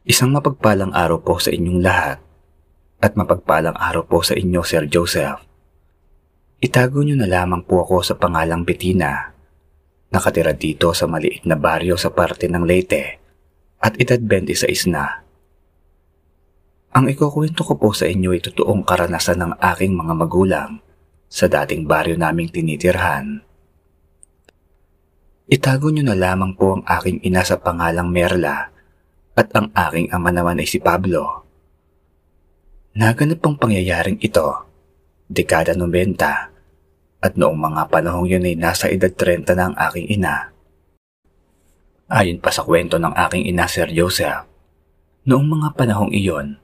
Isang mapagpalang araw po sa inyong lahat at mapagpalang araw po sa inyo, Sir Joseph. Itago niyo na lamang po ako sa pangalang Bettina. Nakatira dito sa maliit na baryo sa parte ng Leyte at edad 26 na. Ang ikukwento ko po sa inyo ay totoong karanasan ng aking mga magulang sa dating baryo naming tinitirhan. Itago niyo na lamang po ang aking ina sa pangalang Merla at ang aking ama naman ay si Pablo. Naganap ang pangyayaring ito, dekada 90, at noong mga panahong yun ay nasa edad 30 na ang aking ina. Ayon pa sa kwento ng aking ina Sir Joseph, noong mga panahong iyon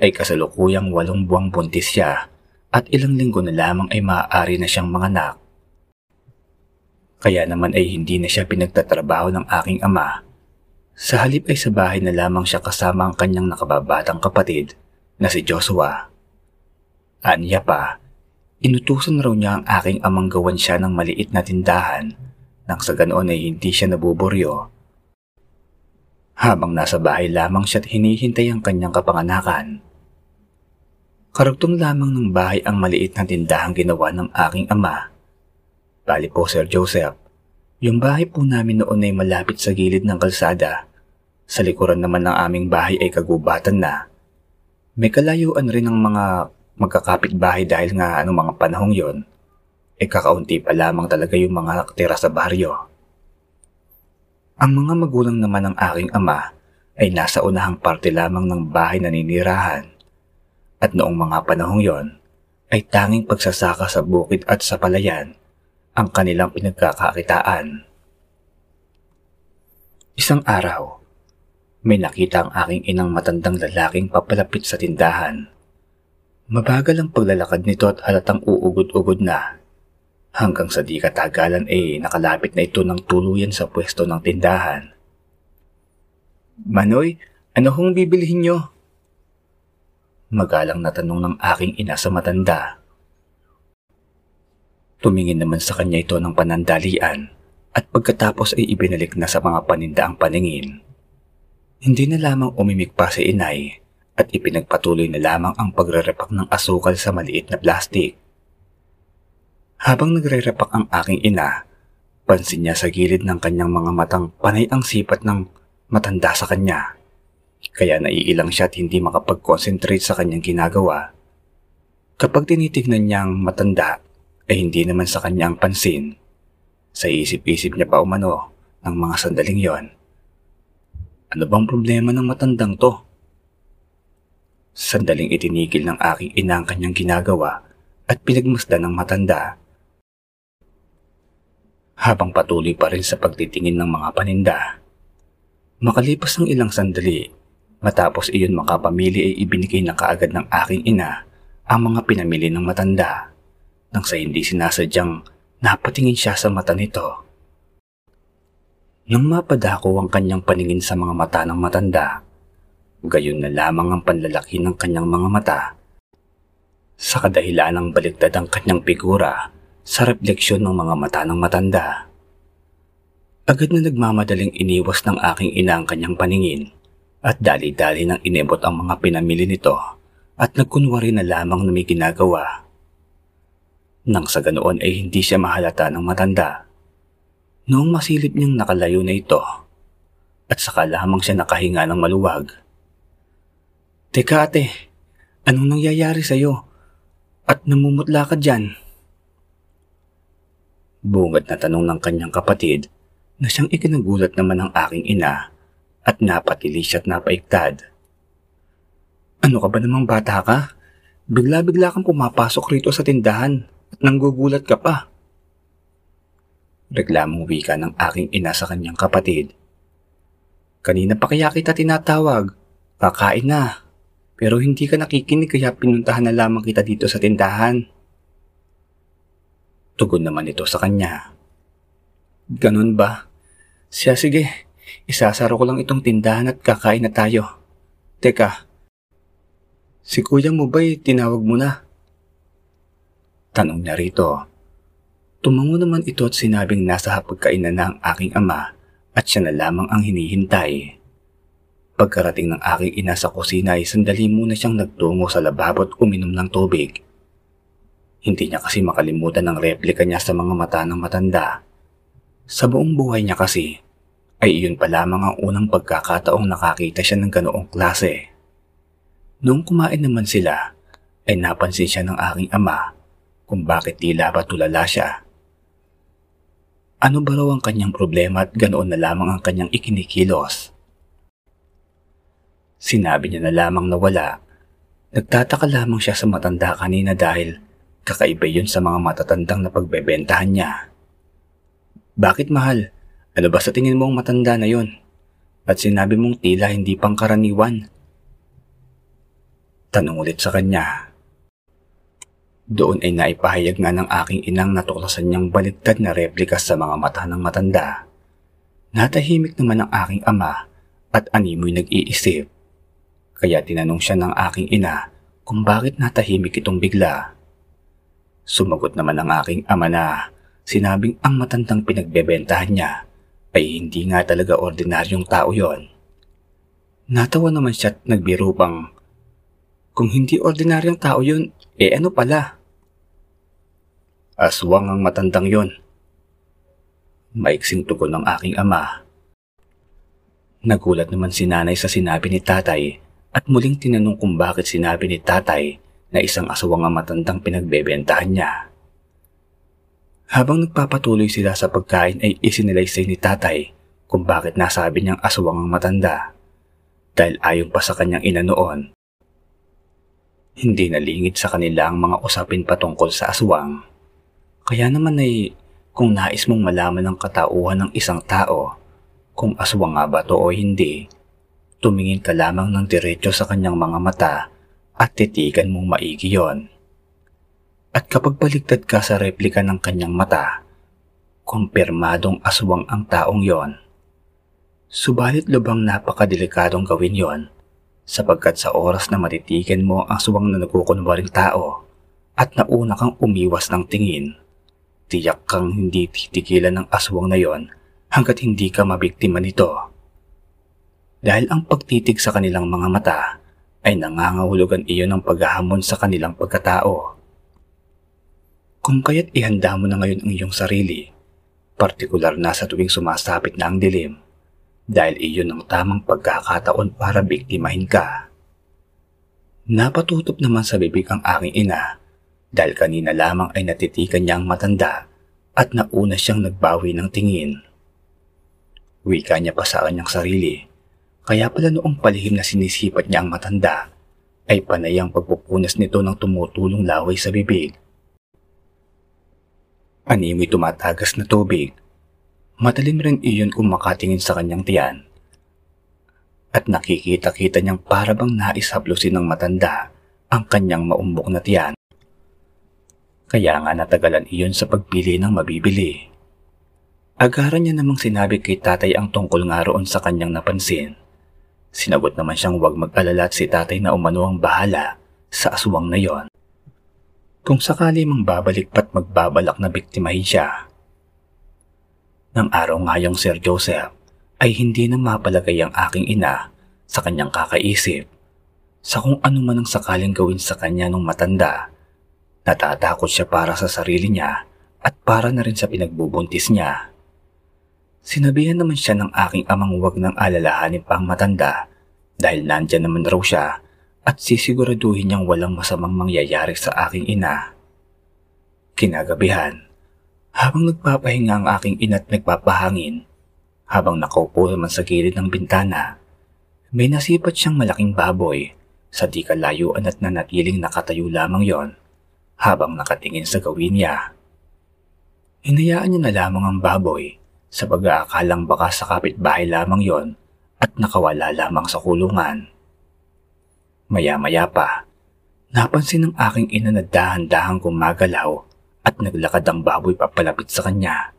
ay kasalukuyang walong buwang buntis siya at ilang linggo na lamang ay maaari na siyang manganak. Kaya naman ay hindi na siya pinagtatrabaho ng aking ama sa halip ay sa bahay na lamang siya kasama ang kanyang nakababatang kapatid na si Joshua. Anya pa, inutusan raw niya ang aking amang gawan siya ng maliit na tindahan nang sa ganoon ay hindi siya nabuburyo. Habang nasa bahay lamang siya't hinihintay ang kanyang kapanganakan. Karugtong lamang ng bahay ang maliit na tindahan ginawa ng aking ama. Bali po Sir Joseph, yung bahay po namin noon ay malapit sa gilid ng kalsada. Sa likuran naman ng aming bahay ay kagubatan na. May kalayuan rin ng mga magkakapit bahay dahil nga anong mga panahong yon, ay kakaunti pa lamang talaga yung mga nakatira sa baryo. Ang mga magulang naman ng aking ama ay nasa unahang parte lamang ng bahay na ninirahan. At noong mga panahong yon, ay tanging pagsasaka sa bukid at sa palayan ang kanilang pinagkakakitaan. Isang araw, may nakita ang aking inang matandang lalaking papalapit sa tindahan. Mabagal ang paglalakad nito at halatang uugod-ugod na. Hanggang sa di katagalan ay eh, nakalapit na ito ng tuluyan sa pwesto ng tindahan. Manoy, ano hong bibilihin nyo? Magalang na tanong ng aking ina sa matanda. Tumingin naman sa kanya ito ng panandalian at pagkatapos ay ibinalik na sa mga paninda ang paningin. Hindi na lamang umimik pa si inay at ipinagpatuloy na lamang ang pagrerepak ng asukal sa maliit na plastik. Habang nagrerepak ang aking ina, pansin niya sa gilid ng kanyang mga matang panay ang sipat ng matanda sa kanya. Kaya naiilang siya at hindi makapag-concentrate sa kanyang ginagawa. Kapag tinitignan niyang matanda, ay hindi naman sa kanyang pansin. Sa isip-isip niya pa umano ng mga sandaling yon. Ano bang problema ng matandang to? Sandaling itinigil ng aking ina ang kanyang ginagawa at pinagmasdan ng matanda. Habang patuloy pa rin sa pagtitingin ng mga paninda. Makalipas ng ilang sandali, matapos iyon makapamili ay ibinigay na kaagad ng aking ina ang mga pinamili ng matanda nang sa hindi sinasadyang napatingin siya sa mata nito. Nang mapadako ang kanyang paningin sa mga mata ng matanda, gayon na lamang ang panlalaki ng kanyang mga mata. Sa kadahilan ng baliktad ang kanyang figura sa refleksyon ng mga mata ng matanda. Agad na nagmamadaling iniwas ng aking ina ang kanyang paningin at dali-dali nang inebot ang mga pinamili nito at nagkunwari na lamang na may ginagawa nang sa ganoon ay hindi siya mahalata ng matanda. Noong masilip niyang nakalayo na ito, at saka lamang siya nakahinga ng maluwag. Teka ate, anong nangyayari sa'yo? At namumutla ka dyan? Bungad na tanong ng kanyang kapatid na siyang ikinagulat naman ng aking ina at napatili siya at napaiktad. Ano ka ba namang bata ka? Bigla-bigla kang pumapasok rito sa tindahan at nanggugulat ka pa. Reklamong wika ng aking ina sa kanyang kapatid. Kanina pa kaya kita tinatawag. Kakain na. Pero hindi ka nakikinig kaya pinuntahan na lamang kita dito sa tindahan. Tugon naman ito sa kanya. Ganun ba? Siya sige, isasaro ko lang itong tindahan at kakain na tayo. Teka, si kuya mo ba'y tinawag mo na? Tanong niya rito. Tumango naman ito at sinabing nasa hapagkainan na ang aking ama at siya na lamang ang hinihintay. Pagkarating ng aking ina sa kusina ay sandali muna siyang nagtungo sa lababo at uminom ng tubig. Hindi niya kasi makalimutan ang replika niya sa mga mata ng matanda. Sa buong buhay niya kasi, ay iyon pa lamang ang unang pagkakataong nakakita siya ng ganoong klase. Noong kumain naman sila, ay napansin siya ng aking ama kung bakit tila ba tulala siya. Ano ba raw ang kanyang problema at ganoon na lamang ang kanyang ikinikilos? Sinabi niya na lamang na wala. Nagtataka lamang siya sa matanda kanina dahil kakaiba yun sa mga matatandang na pagbebentahan niya. Bakit mahal? Ano ba sa tingin mo ang matanda na yon? At sinabi mong tila hindi pangkaraniwan. Tanong ulit sa kanya. Doon ay naipahayag nga ng aking inang natuklasan niyang baligtad na replika sa mga mata ng matanda. Natahimik naman ang aking ama at animoy nag-iisip. Kaya tinanong siya ng aking ina kung bakit natahimik itong bigla. Sumagot naman ang aking ama na sinabing ang matandang pinagbebentahan niya ay hindi nga talaga ordinaryong tao yon. Natawa naman siya at nagbiro pang, kung hindi ordinaryong tao yun, eh ano pala? Aswang ang matandang yon. Maiksing tugon ng aking ama. Nagulat naman si nanay sa sinabi ni tatay at muling tinanong kung bakit sinabi ni tatay na isang aswang ang matandang pinagbebentahan niya. Habang nagpapatuloy sila sa pagkain ay isinilaysay ni tatay kung bakit nasabi niyang aswang ang matanda. Dahil ayon pa sa kanyang ina noon, hindi nalingit sa kanila ang mga usapin patungkol sa aswang. Kaya naman ay kung nais mong malaman ang katauhan ng isang tao, kung aswang nga ba to o hindi, tumingin ka lamang ng diretso sa kanyang mga mata at titigan mong maigi yon. At kapag baligtad ka sa replika ng kanyang mata, kumpirmadong aswang ang taong yon. Subalit lubang napakadelikadong gawin yon sapagkat sa oras na matitigan mo ang aswang na nagkukunwaring tao at nauna kang umiwas ng tingin, tiyak kang hindi titigilan ng aswang na yon hanggat hindi ka mabiktima nito dahil ang pagtitig sa kanilang mga mata ay nangangahulugan iyon ng paghahamon sa kanilang pagkatao. Kung kaya't ihanda mo na ngayon ang iyong sarili, partikular na sa tuwing sumasapit na ang dilim, dahil iyon ang tamang pagkakataon para biktimahin ka. Napatutup naman sa bibig ang aking ina dahil kanina lamang ay natitikan niya ang matanda at nauna siyang nagbawi ng tingin. Wika niya pa sa kanyang sarili kaya pala noong palihim na sinisipat niya ang matanda, ay panay ang pagpupunas nito ng tumutulong laway sa bibig. Animoy tumatagas na tubig. Matalim rin iyon kung makatingin sa kanyang tiyan. At nakikita-kita niyang parabang naishaplusin ng matanda ang kanyang maumbok na tiyan. Kaya nga natagalan iyon sa pagpili ng mabibili. Agaran niya namang sinabi kay tatay ang tungkol nga roon sa kanyang napansin Sinagot naman siyang huwag mag-alala si tatay na umano ang bahala sa aswang na yon. Kung sakali mang babalik pat magbabalak na biktimahin siya. Nang araw nga yung Sir Joseph ay hindi na mapalagay ang aking ina sa kanyang kakaisip sa kung ano man ang sakaling gawin sa kanya nung matanda. Natatakot siya para sa sarili niya at para na rin sa pinagbubuntis niya. Sinabihan naman siya ng aking amang huwag nang alalahanin pa ang matanda dahil nandyan naman raw siya at sisiguraduhin niyang walang masamang mangyayari sa aking ina. Kinagabihan, habang nagpapahinga ang aking ina at nagpapahangin, habang nakaupo naman sa gilid ng bintana, may nasipat siyang malaking baboy sa di kalayuan at nanatiling nakatayo lamang yon habang nakatingin sa gawin niya. Hinayaan niya na lamang ang baboy sa pag-aakalang baka sa kapitbahay lamang yon at nakawala lamang sa kulungan. Maya-maya pa, napansin ng aking ina na dahan-dahang gumagalaw at naglakad ang baboy papalapit sa kanya.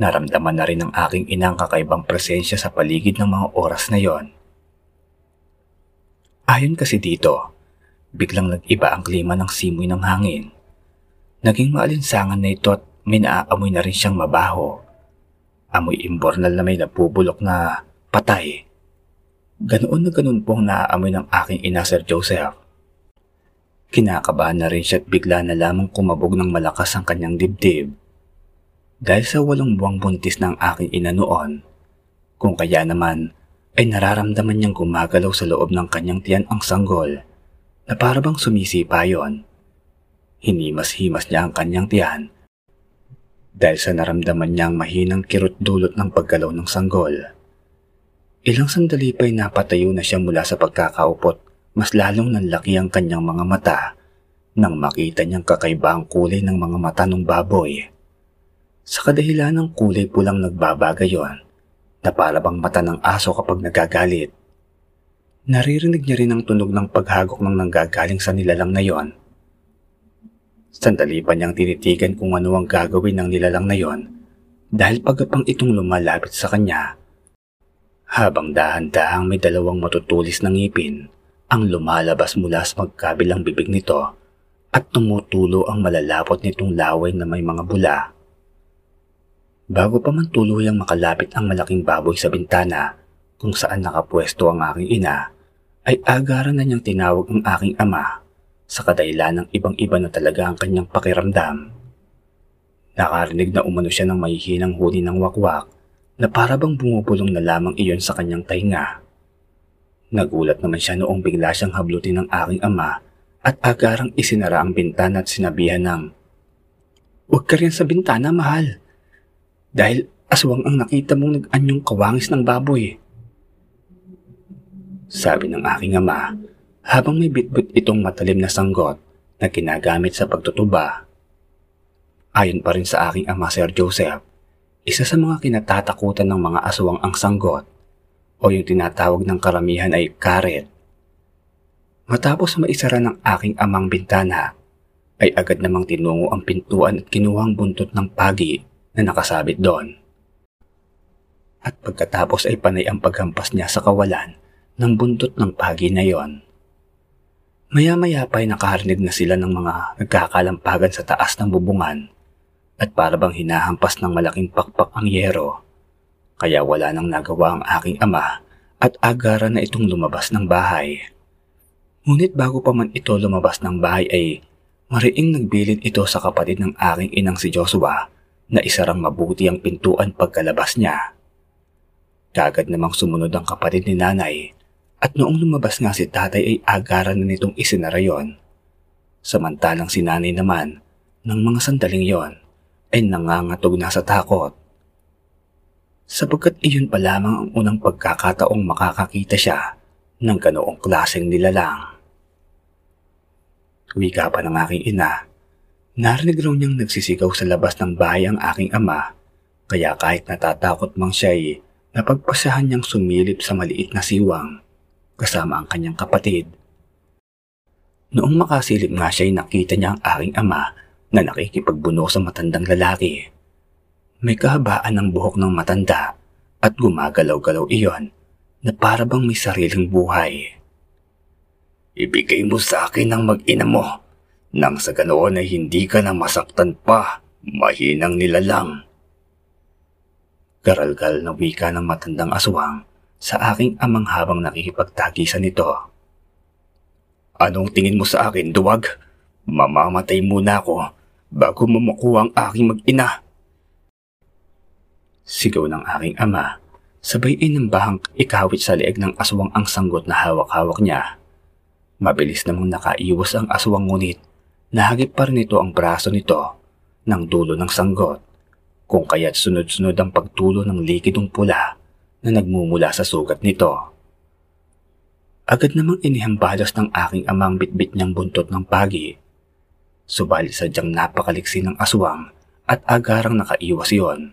Naramdaman na rin ng aking ina ang kakaibang presensya sa paligid ng mga oras na yon. Ayon kasi dito, biglang nag-iba ang klima ng simoy ng hangin. Naging maalinsangan na ito at may naaamoy na rin siyang mabaho Amoy imbornal na may napubulok na patay. Ganoon na ganoon pong naaamoy ng aking ina Sir Joseph. Kinakabahan na rin siya at bigla na lamang kumabog ng malakas ang kanyang dibdib. Dahil sa walong buwang buntis ng aking ina noon, kung kaya naman ay nararamdaman niyang gumagalaw sa loob ng kanyang tiyan ang sanggol na parabang sumisipa yon. Hinimas-himas niya ang kanyang tiyan dahil sa naramdaman niyang mahinang kirot dulot ng paggalaw ng sanggol. Ilang sandali pa'y napatayo na siya mula sa pagkakaupot, mas lalong nanlaki ang kanyang mga mata nang makita niyang kakaiba ang kulay ng mga mata ng baboy. Sa kadahilan ng kulay pulang nagbabaga yon, na parabang mata ng aso kapag nagagalit. Naririnig niya rin ang tunog ng paghagok ng nanggagaling sa nilalang na yon. Sandali pa niyang tinitigan kung ano ang gagawin ng nilalang na yon dahil pagapang itong lumalapit sa kanya. Habang dahan-dahang may dalawang matutulis ng ngipin ang lumalabas mula sa magkabilang bibig nito at tumutulo ang malalapot nitong laway na may mga bula. Bago pa man tuluyang makalapit ang malaking baboy sa bintana kung saan nakapwesto ang aking ina, ay agaran na niyang tinawag ang aking ama sa kadahilan ng ibang-iba na talaga ang kanyang pakiramdam. Nakarinig na umano siya ng mahihinang huni ng wakwak na parabang bumubulong na lamang iyon sa kanyang tainga. Nagulat naman siya noong bigla siyang hablutin ng aking ama at agarang isinara ang bintana at sinabihan ng, Huwag ka rin sa bintana, mahal. Dahil aswang ang nakita mong nag-anyong kawangis ng baboy. Sabi ng aking ama, habang may bitbit itong matalim na sanggot na ginagamit sa pagtutuba. Ayon pa rin sa aking ama Sir Joseph, isa sa mga kinatatakutan ng mga aswang ang sanggot o yung tinatawag ng karamihan ay karet. Matapos maisara ng aking amang bintana, ay agad namang tinungo ang pintuan at kinuhang buntot ng pagi na nakasabit doon. At pagkatapos ay panay ang paghampas niya sa kawalan ng buntot ng pagi na yon. Maya-maya pa ay nakarinig na sila ng mga nagkakalampagan sa taas ng bubungan at para bang hinahampas ng malaking pakpak ang yero. Kaya wala nang nagawa ang aking ama at agara na itong lumabas ng bahay. Ngunit bago pa man ito lumabas ng bahay ay mariing nagbilid ito sa kapatid ng aking inang si Joshua na isarang mabuti ang pintuan pagkalabas niya. Kagad namang sumunod ang kapatid ni nanay at noong lumabas nga si tatay ay agaran na nitong isinara yon. Samantalang si nanay naman, ng mga sandaling yon, ay nangangatog na sa takot. Sapagkat iyon pa lamang ang unang pagkakataong makakakita siya ng ganoong klaseng nilalang. Wika pa ng aking ina Narinig raw niyang nagsisigaw sa labas ng bahay ang aking ama, kaya kahit natatakot mang siya ay napagpasahan niyang sumilip sa maliit na siwang kasama ang kanyang kapatid. Noong makasilip nga siya ay nakita niya ang aking ama na nakikipagbuno sa matandang lalaki. May kahabaan ng buhok ng matanda at gumagalaw-galaw iyon na para bang may sariling buhay. Ibigay mo sa akin ang mag-ina mo nang sa ganoon ay hindi ka na masaktan pa, mahinang nilalang. Garalgal na wika ng matandang aswang sa aking amang habang nakikipagtagisan nito. Anong tingin mo sa akin, duwag? Mamamatay muna ako bago mo makuha ang aking mag-ina. Sigaw ng aking ama, sabay inambahang ikawit sa leeg ng aswang ang sanggot na hawak-hawak niya. Mabilis namang nakaiwas ang aswang ngunit Nahagip pa rin ito ang braso nito ng dulo ng sanggot kung kaya't sunod-sunod ang pagtulo ng likidong pula na nagmumula sa sugat nito. Agad namang inihambalos ng aking amang bitbit niyang buntot ng pagi. Subalit sadyang napakaliksi ng aswang at agarang nakaiwas yon.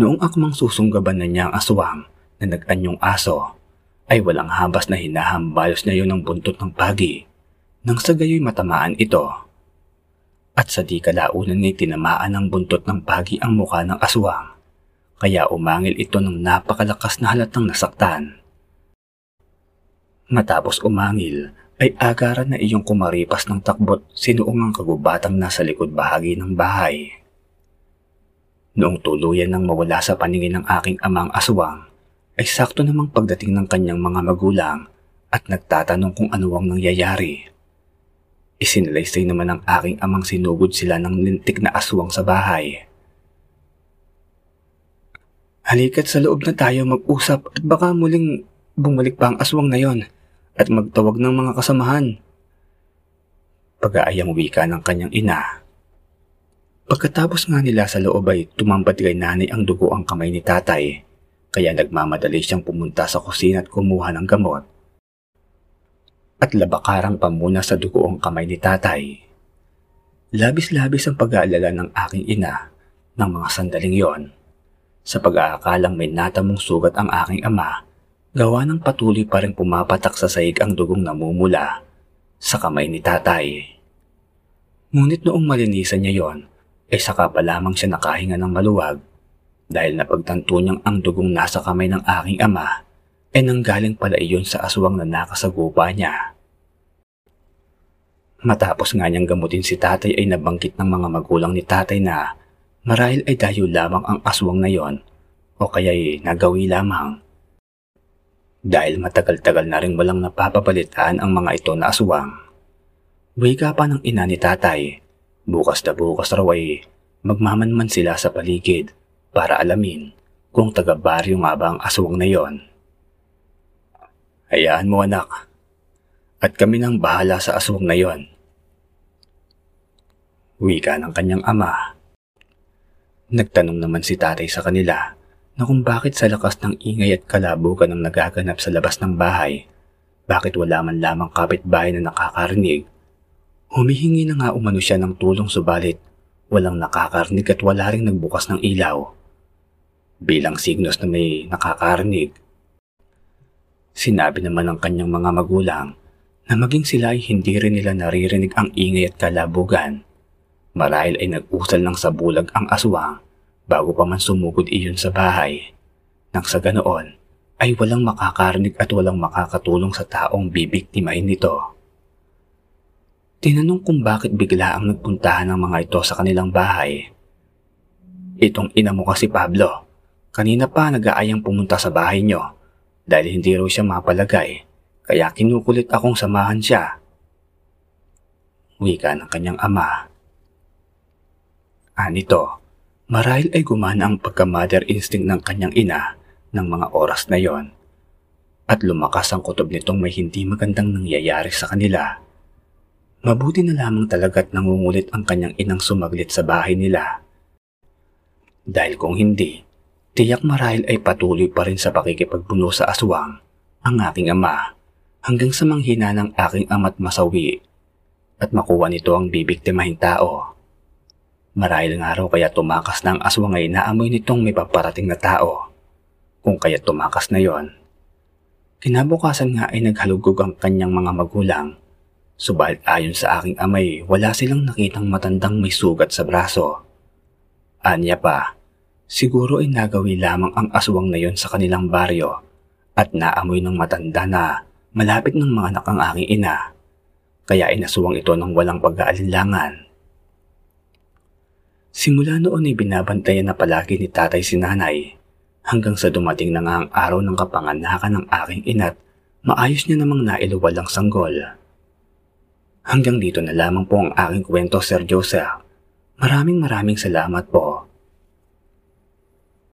Noong akmang susunggaban na niya ang aswang na nag-anyong aso, ay walang habas na hinahambalos niya yon ng buntot ng pagi nang sa gayoy matamaan ito. At sa di kalaunan ngay tinamaan ng buntot ng pagi ang mukha ng aswang, kaya umangil ito ng napakalakas na halatang nasaktan. Matapos umangil, ay agaran na iyong kumaripas ng takbot sinuong ang kagubatang nasa likod bahagi ng bahay. Noong tuluyan nang mawala sa paningin ng aking amang aswang, ay sakto namang pagdating ng kanyang mga magulang at nagtatanong kung ano ang nangyayari. Isinalaysay naman ng aking amang sinugod sila ng lintik na aswang sa bahay. Halika't sa loob na tayo mag-usap at baka muling bumalik pa ang aswang na yon at magtawag ng mga kasamahan. Pag-aayang wika ng kanyang ina. Pagkatapos nga nila sa loob ay tumambad kay nanay ang dugo ang kamay ni tatay, kaya nagmamadali siyang pumunta sa kusina at kumuha ng gamot. At labakarang pa sa dugo ang kamay ni tatay. Labis-labis ang pag-aalala ng aking ina ng mga sandaling yon. Sa pag-aakalang may natamong sugat ang aking ama, gawa ng patuloy pa rin pumapatak sa saig ang dugong namumula sa kamay ni tatay. Ngunit noong malinisan niya yon, ay saka pa lamang siya nakahinga ng maluwag dahil napagtanto niyang ang dugong nasa kamay ng aking ama ay nanggaling pala iyon sa aswang na nakasagupa niya. Matapos nga niyang gamutin si tatay ay nabanggit ng mga magulang ni tatay na marahil ay dayo lamang ang aswang na yon o kaya'y nagawi lamang. Dahil matagal-tagal na rin walang napapabalitaan ang mga ito na aswang. Wika pa ng ina ni tatay Bukas na bukas raw ay magmamanman sila sa paligid para alamin kung taga-baryo nga ba ang aswang na yon. Hayaan mo anak, at kami nang bahala sa aswang na yon. Wika ng kanyang ama. Nagtanong naman si tatay sa kanila na kung bakit sa lakas ng ingay at kalabukan ang nagaganap sa labas ng bahay, bakit wala man lamang kapitbahay na nakakarinig Humihingi na nga umano siya ng tulong subalit walang nakakarinig at wala ring nagbukas ng ilaw. Bilang signos na may nakakarinig. Sinabi naman ng kanyang mga magulang na maging sila ay hindi rin nila naririnig ang ingay at kalabugan. Marahil ay nag-usal ng sa bulag ang aswang bago pa man sumugod iyon sa bahay. Nang sa ganoon, ay walang makakarinig at walang makakatulong sa taong bibiktimahin nito. Tinanong kung bakit bigla ang nagpuntahan ng mga ito sa kanilang bahay. Itong ina mo kasi Pablo, kanina pa nag-aayang pumunta sa bahay nyo dahil hindi raw siya mapalagay kaya kinukulit akong samahan siya. Wika ng kanyang ama. Anito, marahil ay gumana ang pagka-mother instinct ng kanyang ina ng mga oras na yon at lumakas ang kutob nitong may hindi magandang nangyayari sa kanila. Mabuti na lamang talaga't nangungulit ang kanyang inang sumaglit sa bahay nila. Dahil kung hindi, tiyak marahil ay patuloy pa rin sa pakikipagbuno sa aswang ang aking ama hanggang sa manghina ng aking ama't masawi at makuha nito ang bibiktimahing tao. Marahil nga raw kaya tumakas na ang aswang ay naamoy nitong may paparating na tao. Kung kaya tumakas na yon. Kinabukasan nga ay naghalugog ang kanyang mga magulang Subalit ayon sa aking amay, wala silang nakitang matandang may sugat sa braso. Anya pa, siguro ay nagawi lamang ang aswang na yon sa kanilang baryo at naamoy ng matanda na malapit ng mga anak ang aking ina. Kaya inaswang ito ng walang pag-aalinlangan. Simula noon ay binabantayan na palagi ni tatay si nanay hanggang sa dumating na nga ang araw ng kapanganakan ng aking ina't maayos niya namang nailuwalang sanggol. Hanggang dito na lamang po ang aking kwento, Sir Joseph. Maraming maraming salamat po.